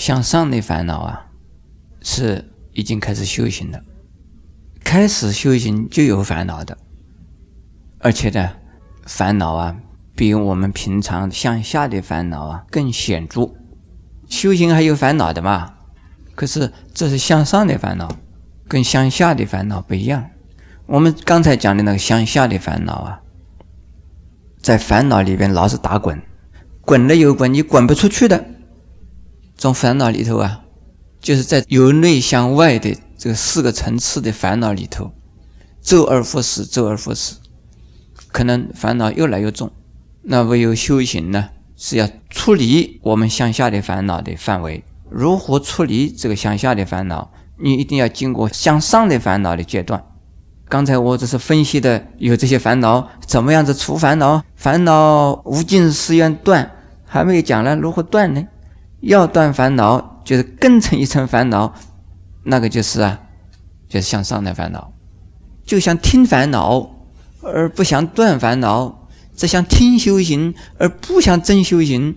向上的烦恼啊，是已经开始修行了。开始修行就有烦恼的，而且呢，烦恼啊，比我们平常向下的烦恼啊更显著。修行还有烦恼的嘛？可是这是向上的烦恼，跟向下的烦恼不一样。我们刚才讲的那个向下的烦恼啊，在烦恼里边老是打滚，滚了又滚，你滚不出去的。从烦恼里头啊，就是在由内向外的这个四个层次的烦恼里头，周而复始，周而复始，可能烦恼越来越重。那唯有修行呢，是要处理我们向下的烦恼的范围。如何处理这个向下的烦恼？你一定要经过向上的烦恼的阶段。刚才我只是分析的有这些烦恼，怎么样子除烦恼？烦恼无尽誓愿断，还没有讲了如何断呢？要断烦恼，就是更成一层烦恼，那个就是啊，就是向上的烦恼。就想听烦恼，而不想断烦恼；只想听修行，而不想真修行，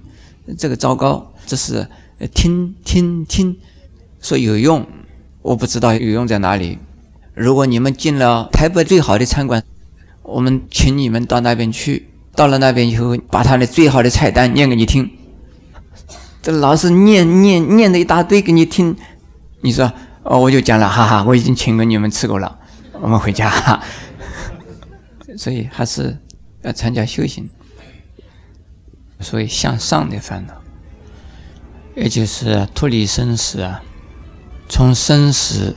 这个糟糕。这是听听听，说有用，我不知道有用在哪里。如果你们进了台北最好的餐馆，我们请你们到那边去。到了那边以后，把他的最好的菜单念给你听。这老师念念念的一大堆给你听，你说哦，我就讲了，哈哈，我已经请过你们吃过了，我们回家哈。所以还是要参加修行，所以向上的烦恼，也就是脱离生死啊，从生死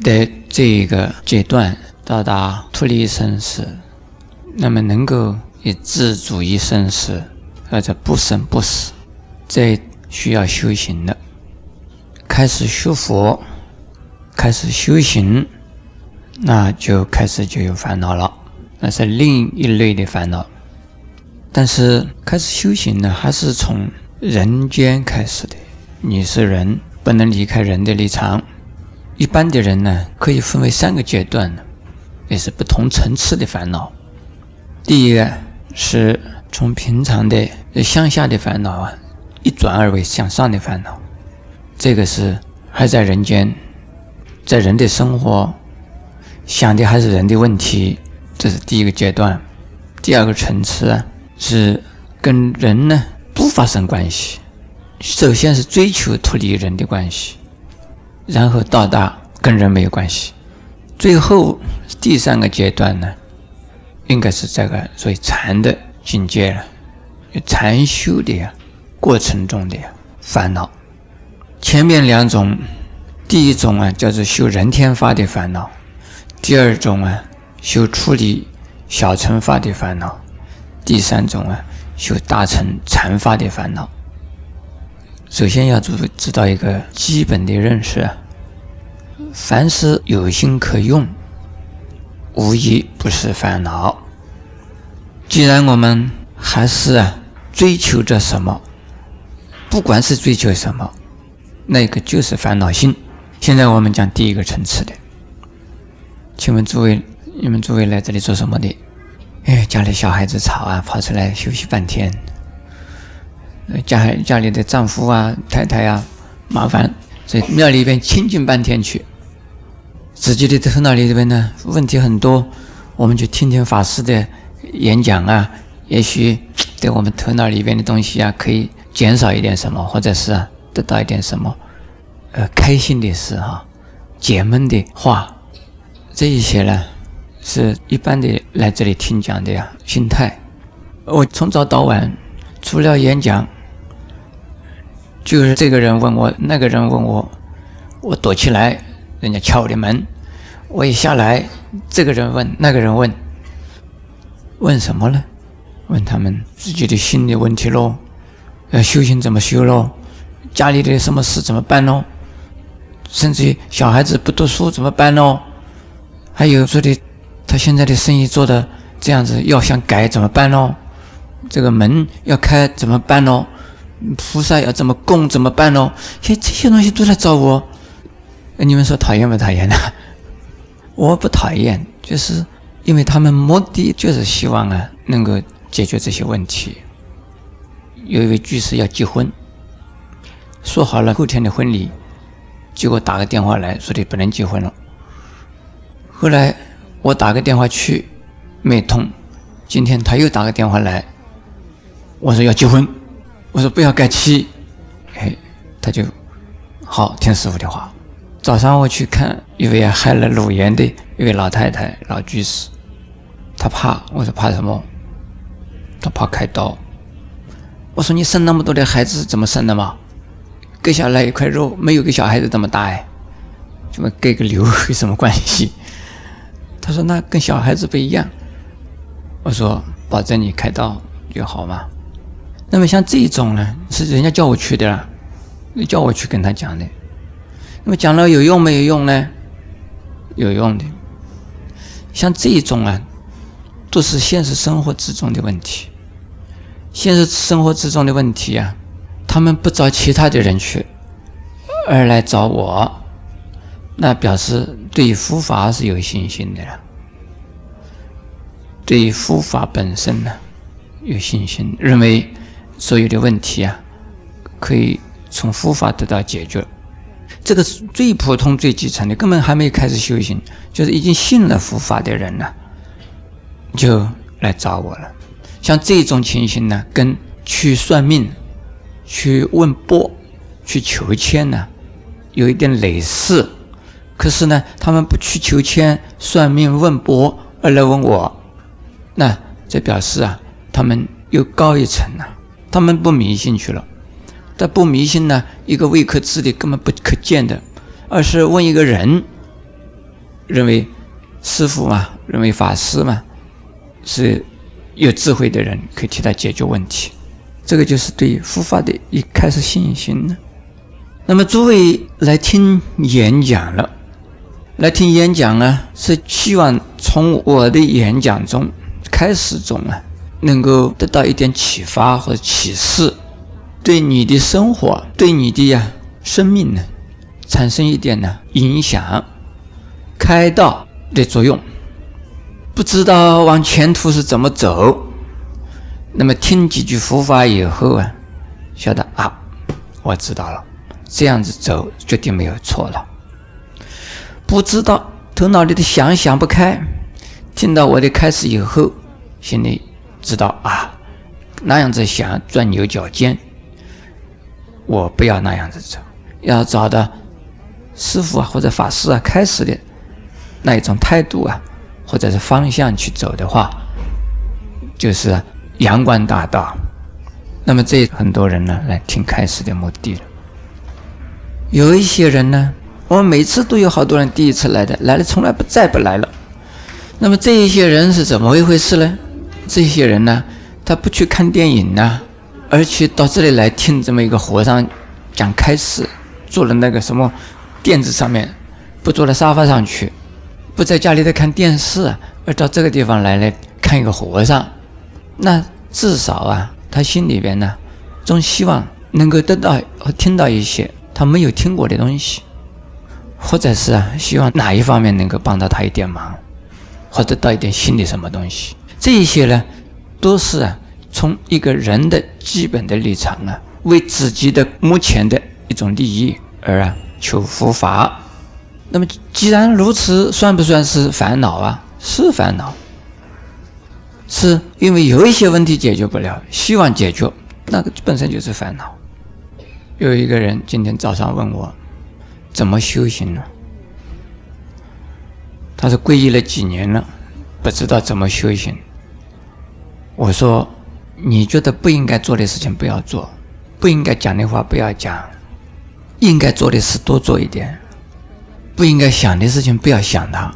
的这个阶段到达脱离生死，那么能够以自主于生死，或者不生不死。这需要修行的，开始学佛，开始修行，那就开始就有烦恼了，那是另一类的烦恼。但是开始修行呢，还是从人间开始的。你是人，不能离开人的立场。一般的人呢，可以分为三个阶段，也是不同层次的烦恼。第一个是从平常的向下的烦恼啊。一转而为向上的烦恼，这个是还在人间，在人的生活想的还是人的问题，这是第一个阶段。第二个层次啊，是跟人呢不发生关系，首先是追求脱离人的关系，然后到达跟人没有关系，最后第三个阶段呢，应该是这个所谓禅的境界了，禅修的呀。过程中的烦恼，前面两种，第一种啊叫做修人天法的烦恼，第二种啊修处理小乘法的烦恼，第三种啊修大乘禅法的烦恼。首先要知知道一个基本的认识啊，凡是有心可用，无一不是烦恼。既然我们还是啊追求着什么？不管是追求什么，那个就是烦恼心。现在我们讲第一个层次的，请问诸位，你们诸位来这里做什么的？哎，家里小孩子吵啊，跑出来休息半天。家家里的丈夫啊、太太啊麻烦，在庙里边清静半天去。自己的头脑里边呢，问题很多，我们就听听法师的演讲啊，也许对我们头脑里边的东西啊，可以。减少一点什么，或者是，得到一点什么，呃，开心的事哈，解闷的话，这一些呢，是一般的来这里听讲的呀心态。我从早到晚，除了演讲，就是这个人问我，那个人问我，我躲起来，人家敲我的门，我一下来，这个人问，那个人问，问什么呢？问他们自己的心理问题喽。呃，修行怎么修喽？家里的什么事怎么办喽？甚至于小孩子不读书怎么办喽？还有说的，他现在的生意做的这样子，要想改怎么办喽？这个门要开怎么办喽？菩萨要怎么供怎么办喽？些这些东西都来找我，你们说讨厌不讨厌呢？我不讨厌，就是因为他们目的就是希望啊，能够解决这些问题。有一位居士要结婚，说好了后天的婚礼，结果打个电话来说的不能结婚了。后来我打个电话去，没通。今天他又打个电话来，我说要结婚，我说不要改期，哎，他就好听师傅的话。早上我去看一位害了乳炎的一位老太太老居士，他怕，我说怕什么？他怕开刀。我说你生那么多的孩子怎么生的嘛？割下来一块肉，没有个小孩子这么大哎，怎么割个瘤有什么关系？他说那跟小孩子不一样。我说保证你开刀就好嘛。那么像这种呢，是人家叫我去的啦，叫我去跟他讲的。那么讲了有用没有用呢？有用的。像这种啊，都是现实生活之中的问题。现实生活之中的问题啊，他们不找其他的人去，而来找我，那表示对佛法是有信心的了。对佛法本身呢，有信心，认为所有的问题啊，可以从佛法得到解决。这个是最普通、最基层的，根本还没开始修行，就是已经信了佛法的人呢，就来找我了。像这种情形呢，跟去算命、去问卜、去求签呢，有一点类似。可是呢，他们不去求签、算命、问卜，而来问我，那这表示啊，他们又高一层了，他们不迷信去了。但不迷信呢？一个未可知的、根本不可见的，而是问一个人，认为师傅嘛，认为法师嘛，是有智慧的人，可以替他解决问题。这个就是对佛法的一开始信心呢。那么诸位来听演讲了，来听演讲啊，是希望从我的演讲中开始中啊，能够得到一点启发和启示。对你的生活，对你的呀生命呢，产生一点呢影响、开导的作用。不知道往前途是怎么走，那么听几句佛法以后啊，晓得啊，我知道了，这样子走绝对没有错了。不知道头脑里的想想不开，听到我的开始以后，心里知道啊，那样子想钻牛角尖。我不要那样子走，要找到师傅啊或者法师啊开始的那一种态度啊，或者是方向去走的话，就是阳关大道。那么这很多人呢来听开始的目的了。有一些人呢，我们每次都有好多人第一次来的，来了从来不再不来了。那么这一些人是怎么一回事呢？这些人呢，他不去看电影呢？而且到这里来听这么一个和尚讲开始，坐了那个什么垫子上面，不坐在沙发上去，不在家里头看电视，而到这个地方来来看一个和尚，那至少啊，他心里边呢，总希望能够得到和听到一些他没有听过的东西，或者是啊，希望哪一方面能够帮到他一点忙，或者到一点新的什么东西，这一些呢，都是啊。从一个人的基本的立场啊，为自己的目前的一种利益而啊求佛法，那么既然如此，算不算是烦恼啊？是烦恼，是因为有一些问题解决不了，希望解决，那个本身就是烦恼。有一个人今天早上问我，怎么修行呢？他是皈依了几年了，不知道怎么修行。我说。你觉得不应该做的事情不要做，不应该讲的话不要讲，应该做的事多做一点，不应该想的事情不要想它。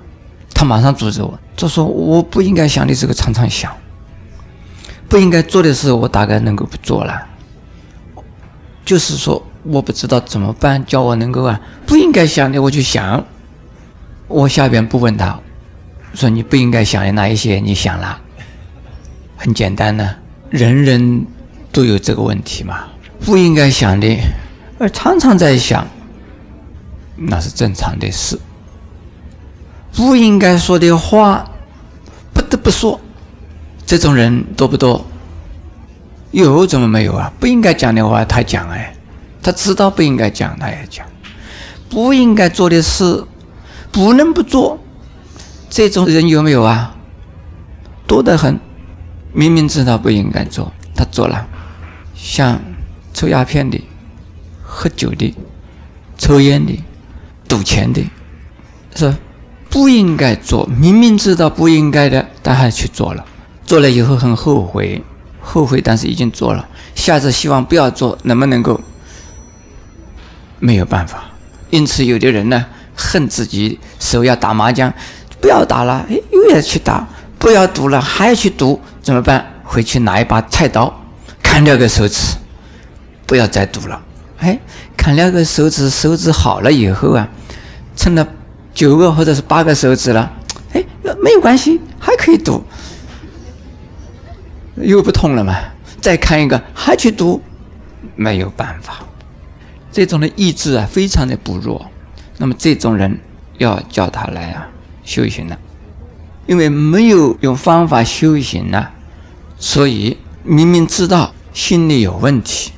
他马上阻止我，就说我不应该想的这个常常想，不应该做的事我大概能够不做了。就是说我不知道怎么办，叫我能够啊不应该想的我就想。我下边不问他，说你不应该想的那一些你想了，很简单呢。人人都有这个问题嘛，不应该想的，而常常在想，那是正常的事。不应该说的话，不得不说，这种人多不多？有怎么没有啊？不应该讲的话他讲哎，他知道不应该讲，他也讲；不应该做的事，不能不做。这种人有没有啊？多得很。明明知道不应该做，他做了。像抽鸦片的、喝酒的、抽烟的、赌钱的，是不应该做。明明知道不应该的，但还去做了。做了以后很后悔，后悔，但是已经做了。下次希望不要做，能不能够？没有办法。因此，有的人呢，恨自己手要打麻将，不要打了，哎，又要去打；不要赌了，还要去赌，怎么办？回去拿一把菜刀，砍掉个手指，不要再赌了。哎，砍了个手指，手指好了以后啊，成了九个或者是八个手指了，哎，没有关系，还可以赌，又不痛了嘛。再看一个，还去赌，没有办法。这种的意志啊，非常的薄弱。那么这种人要叫他来啊修行了，因为没有用方法修行呢，所以明明知道心里有问题，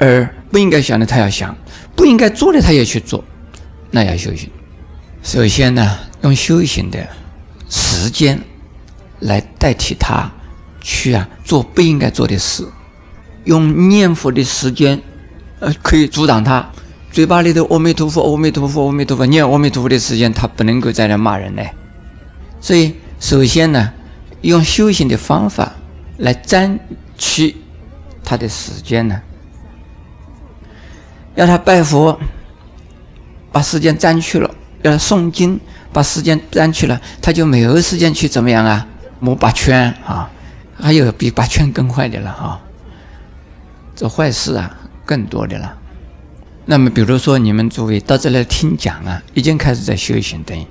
而不应该想的他要想，不应该做的他也去做，那要修行。首先呢，用修行的时间来代替他去啊做不应该做的事，用念佛的时间。呃，可以阻挡他嘴巴里的阿弥陀佛，阿弥陀佛，阿弥陀佛，念阿弥陀佛的时间，他不能够再来骂人呢。所以，首先呢，用修行的方法来占取他的时间呢，要他拜佛，把时间占去了；要他诵经，把时间占去了，他就没有时间去怎么样啊？摸八圈啊，还有比八圈更坏的了啊，做坏事啊！更多的了。那么，比如说你们诸位到这来听讲啊，已经开始在修行。等于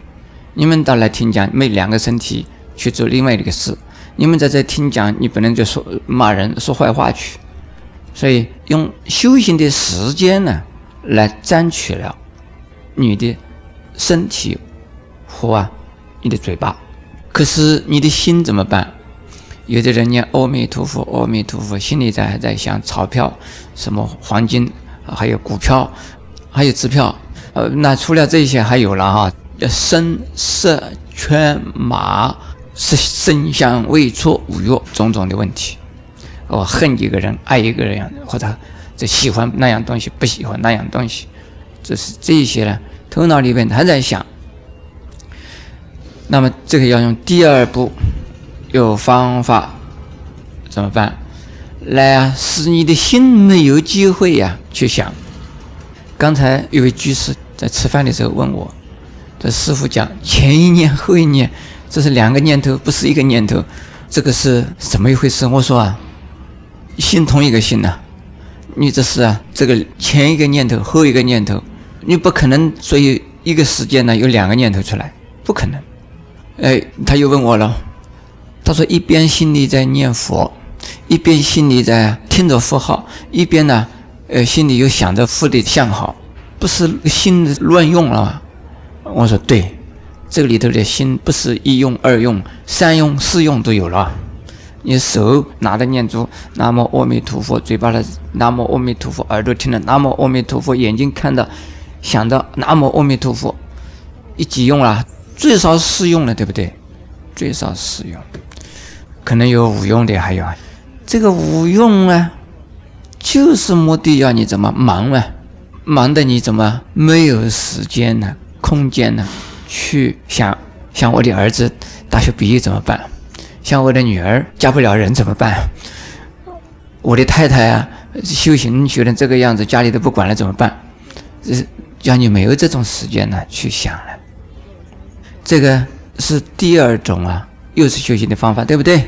你们到来听讲，没两个身体去做另外一个事。你们在这听讲，你不能就说骂人、说坏话去。所以，用修行的时间呢，来占取了你的身体和啊你的嘴巴。可是你的心怎么办？有的人念阿弥陀佛，阿弥陀佛，心里在还在想钞票，什么黄金，还有股票，还有支票。呃，那除了这些，还有了哈，声色犬马是声香味触五欲种种的问题。我，恨一个人，爱一个人，或者这喜欢那样东西，不喜欢那样东西，这是这些呢，头脑里面还在想。那么这个要用第二步。有方法怎么办？来啊，使你的心没有机会呀去想。刚才有位居士在吃饭的时候问我：“这师傅讲前一念后一念，这是两个念头，不是一个念头，这个是怎么一回事？”我说啊，心同一个心呐，你这是啊，这个前一个念头后一个念头，你不可能所以一个时间呢有两个念头出来，不可能。哎，他又问我了。他说：“一边心里在念佛，一边心里在听着佛号，一边呢，呃，心里又想着佛的相好，不是心乱用了吗？”我说：“对，这个里头的心不是一用、二用、三用、四用都有了。你手拿着念珠，南无阿弥陀佛；嘴巴的南无阿弥陀佛；耳朵听着南无阿弥陀佛；眼睛看着想着南无阿弥陀佛，一起用了？最少四用了，对不对？最少四用。”可能有无用的，还有这个无用啊，就是目的要你怎么忙啊？忙的你怎么没有时间呢？空间呢？去想想我的儿子大学毕业怎么办？像我的女儿嫁不了人怎么办？我的太太啊，修行学成这个样子，家里都不管了怎么办？这是叫你没有这种时间呢，去想了。这个是第二种啊，又是修行的方法，对不对？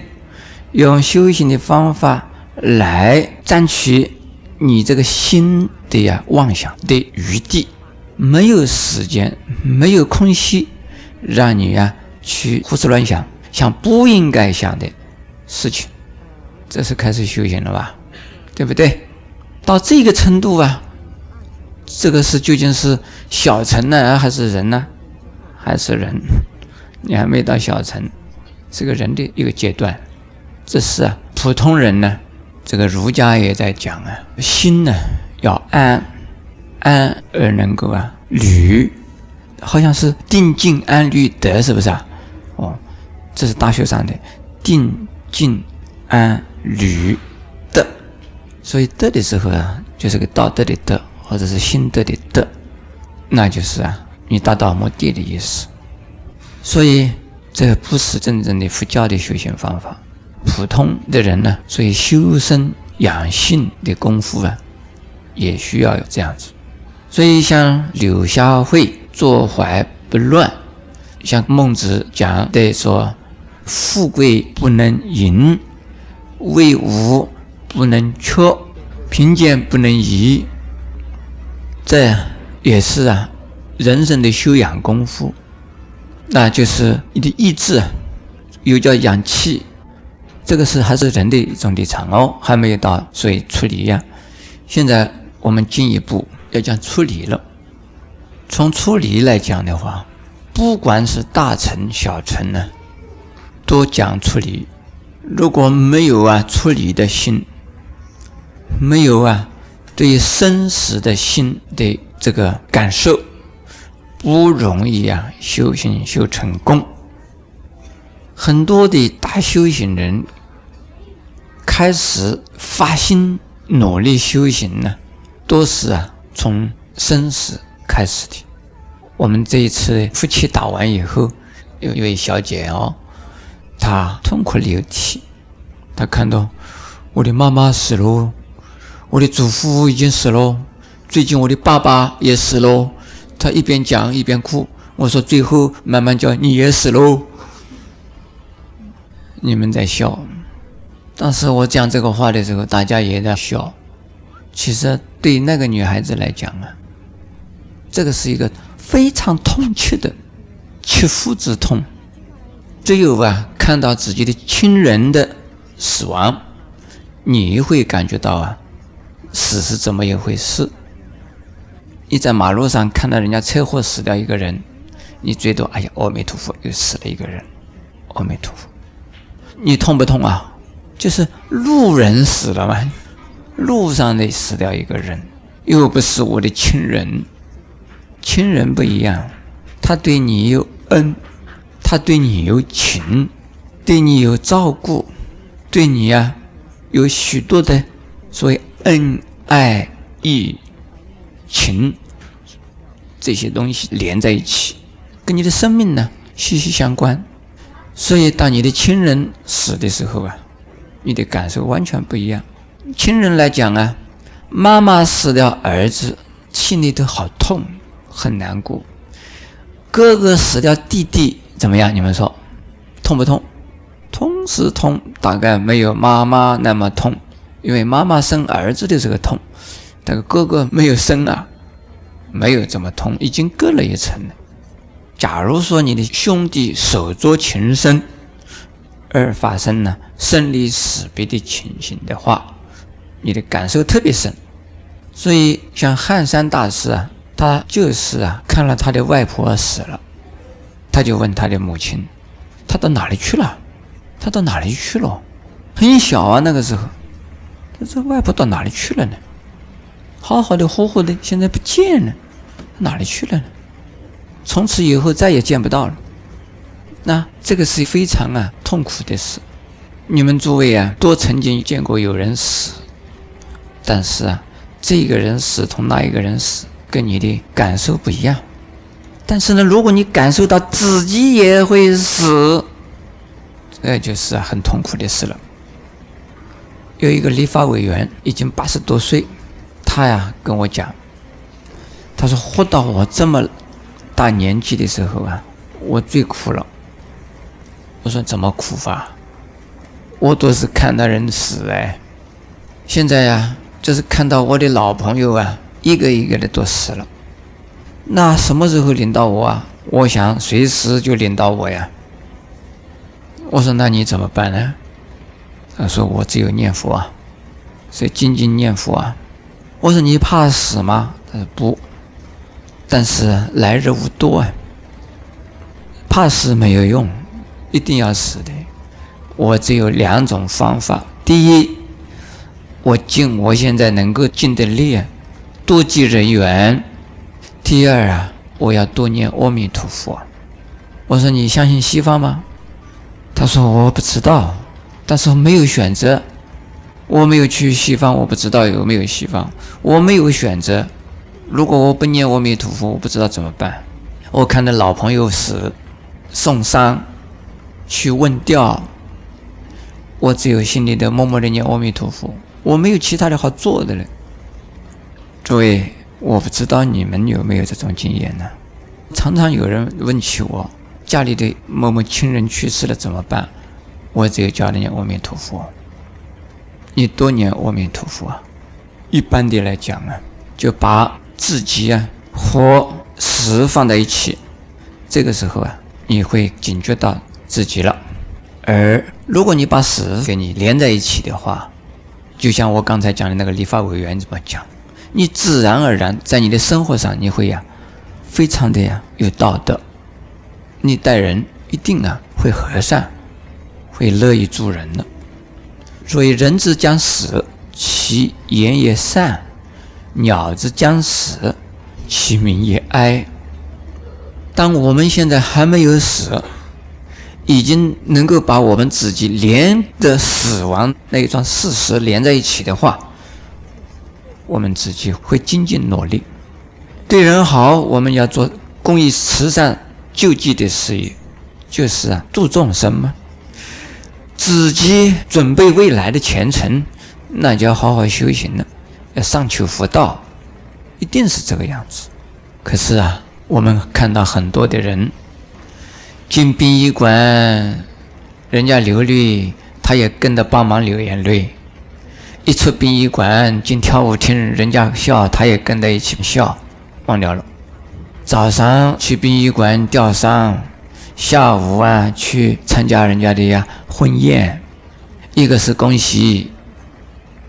用修行的方法来占取你这个心的呀妄想的余地，没有时间，没有空隙，让你呀去胡思乱想，想不应该想的事情，这是开始修行了吧？对不对？到这个程度啊，这个是究竟是小乘呢，还是人呢？还是人？你还没到小乘，是个人的一个阶段。这是啊，普通人呢，这个儒家也在讲啊，心呢要安，安而能够啊虑，好像是定静安虑得，是不是啊？这是大学上的定静安虑德，所以德的时候啊，就是个道德的德，或者是心德的德，那就是啊，你达到目的的意思。所以这不是真正的佛教的修行方法。普通的人呢，所以修身养性的功夫啊，也需要有这样子。所以像柳下惠坐怀不乱，像孟子讲的说：“富贵不能淫，威武不能屈，贫贱不能移。”这也是啊，人生的修养功夫，那就是你的意志，又叫养气。这个是还是人的一种立场哦，还没有到所以出离呀。现在我们进一步要讲出离了。从出离来讲的话，不管是大乘小乘呢，都讲出离。如果没有啊出离的心，没有啊对生死的心的这个感受，不容易啊修行修成功。很多的大修行人开始发心努力修行呢，都是啊从生死开始的。我们这一次夫妻打完以后，有一位小姐哦，她痛哭流涕，他看到我的妈妈死了，我的祖父已经死了，最近我的爸爸也死了。她一边讲一边哭。我说最后慢慢叫你也死喽。你们在笑，当时我讲这个话的时候，大家也在笑。其实对那个女孩子来讲啊，这个是一个非常痛切的切肤之痛。只有啊，看到自己的亲人的死亡，你会感觉到啊，死是怎么一回事。你在马路上看到人家车祸死掉一个人，你最多哎呀，阿弥陀佛，又死了一个人，阿弥陀佛。你痛不痛啊？就是路人死了嘛，路上的死掉一个人，又不是我的亲人。亲人不一样，他对你有恩，他对你有情，对你有照顾，对你呀有许多的所谓恩爱义情这些东西连在一起，跟你的生命呢息息相关。所以，当你的亲人死的时候啊，你的感受完全不一样。亲人来讲啊，妈妈死掉儿子，心里头好痛，很难过；哥哥死掉弟弟，怎么样？你们说，痛不痛？痛是痛，大概没有妈妈那么痛，因为妈妈生儿子的这个痛，但是哥哥没有生啊，没有这么痛，已经隔了一层了。假如说你的兄弟手足情深，而发生了生离死别的情形的话，你的感受特别深。所以像汉山大师啊，他就是啊，看了他的外婆死了，他就问他的母亲：“他到哪里去了？他到哪里去了？”很小啊，那个时候，他说：“外婆到哪里去了呢？好好的活活的，现在不见了，哪里去了呢？”从此以后再也见不到了，那这个是非常啊痛苦的事。你们诸位啊，都曾经见过有人死，但是啊，这个人死同那一个人死，跟你的感受不一样。但是呢，如果你感受到自己也会死，这就是很痛苦的事了。有一个立法委员，已经八十多岁，他呀跟我讲，他说活到我这么。大年纪的时候啊，我最苦了。我说怎么苦法？我都是看到人死哎。现在呀，就是看到我的老朋友啊，一个一个的都死了。那什么时候轮到我啊？我想随时就轮到我呀。我说那你怎么办呢？他说我只有念佛啊，所以静静念佛啊。我说你怕死吗？他说不。但是来日无多啊，怕死没有用，一定要死的。我只有两种方法：第一，我尽我现在能够尽的力，多积人缘。第二啊，我要多念阿弥陀佛。我说你相信西方吗？他说我不知道，但是没有选择。我没有去西方，我不知道有没有西方。我没有选择。如果我不念阿弥陀佛，我不知道怎么办。我看到老朋友死，送丧，去问吊，我只有心里的默默的念阿弥陀佛，我没有其他的好做的了。诸位，我不知道你们有没有这种经验呢？常常有人问起我，家里的某某亲人去世了怎么办？我只有叫人家阿弥陀佛。你多念阿弥陀佛啊。一般的来讲啊，就把自己啊和死放在一起，这个时候啊，你会警觉到自己了。而如果你把死给你连在一起的话，就像我刚才讲的那个立法委员怎么讲，你自然而然在你的生活上，你会呀，非常的呀有道德，你待人一定啊会和善，会乐于助人的。所以人之将死，其言也善；鸟之将死。其鸣也哀。当我们现在还没有死，已经能够把我们自己连的死亡那一桩事实连在一起的话，我们自己会精进努力，对人好。我们要做公益、慈善、救济的事业，就是啊，度众生嘛。自己准备未来的前程，那就要好好修行了，要上求佛道。一定是这个样子，可是啊，我们看到很多的人进殡仪馆，人家流泪，他也跟着帮忙流眼泪；一出殡仪馆进跳舞厅，人家笑，他也跟着一起笑，忘掉了。早上去殡仪馆吊丧，下午啊去参加人家的呀婚宴，一个是恭喜，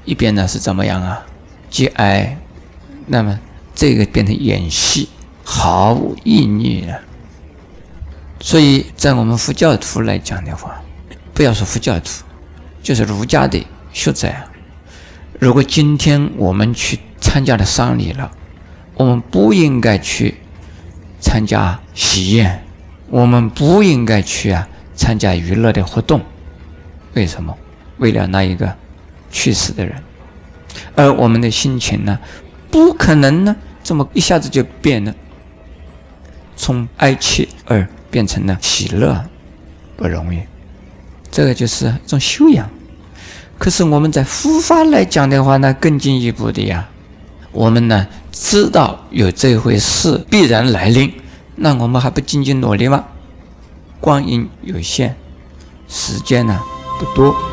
一边呢是怎么样啊？节哀。那么，这个变成演戏，毫无意义了。所以在我们佛教徒来讲的话，不要说佛教徒，就是儒家的学者啊，如果今天我们去参加了丧礼了，我们不应该去参加喜宴，我们不应该去啊参加娱乐的活动。为什么？为了那一个去世的人，而我们的心情呢？不可能呢，这么一下子就变了，从哀切而变成了喜乐，不容易。这个就是一种修养。可是我们在佛法来讲的话呢，更进一步的呀。我们呢知道有这回事必然来临，那我们还不尽尽努力吗？光阴有限，时间呢不多。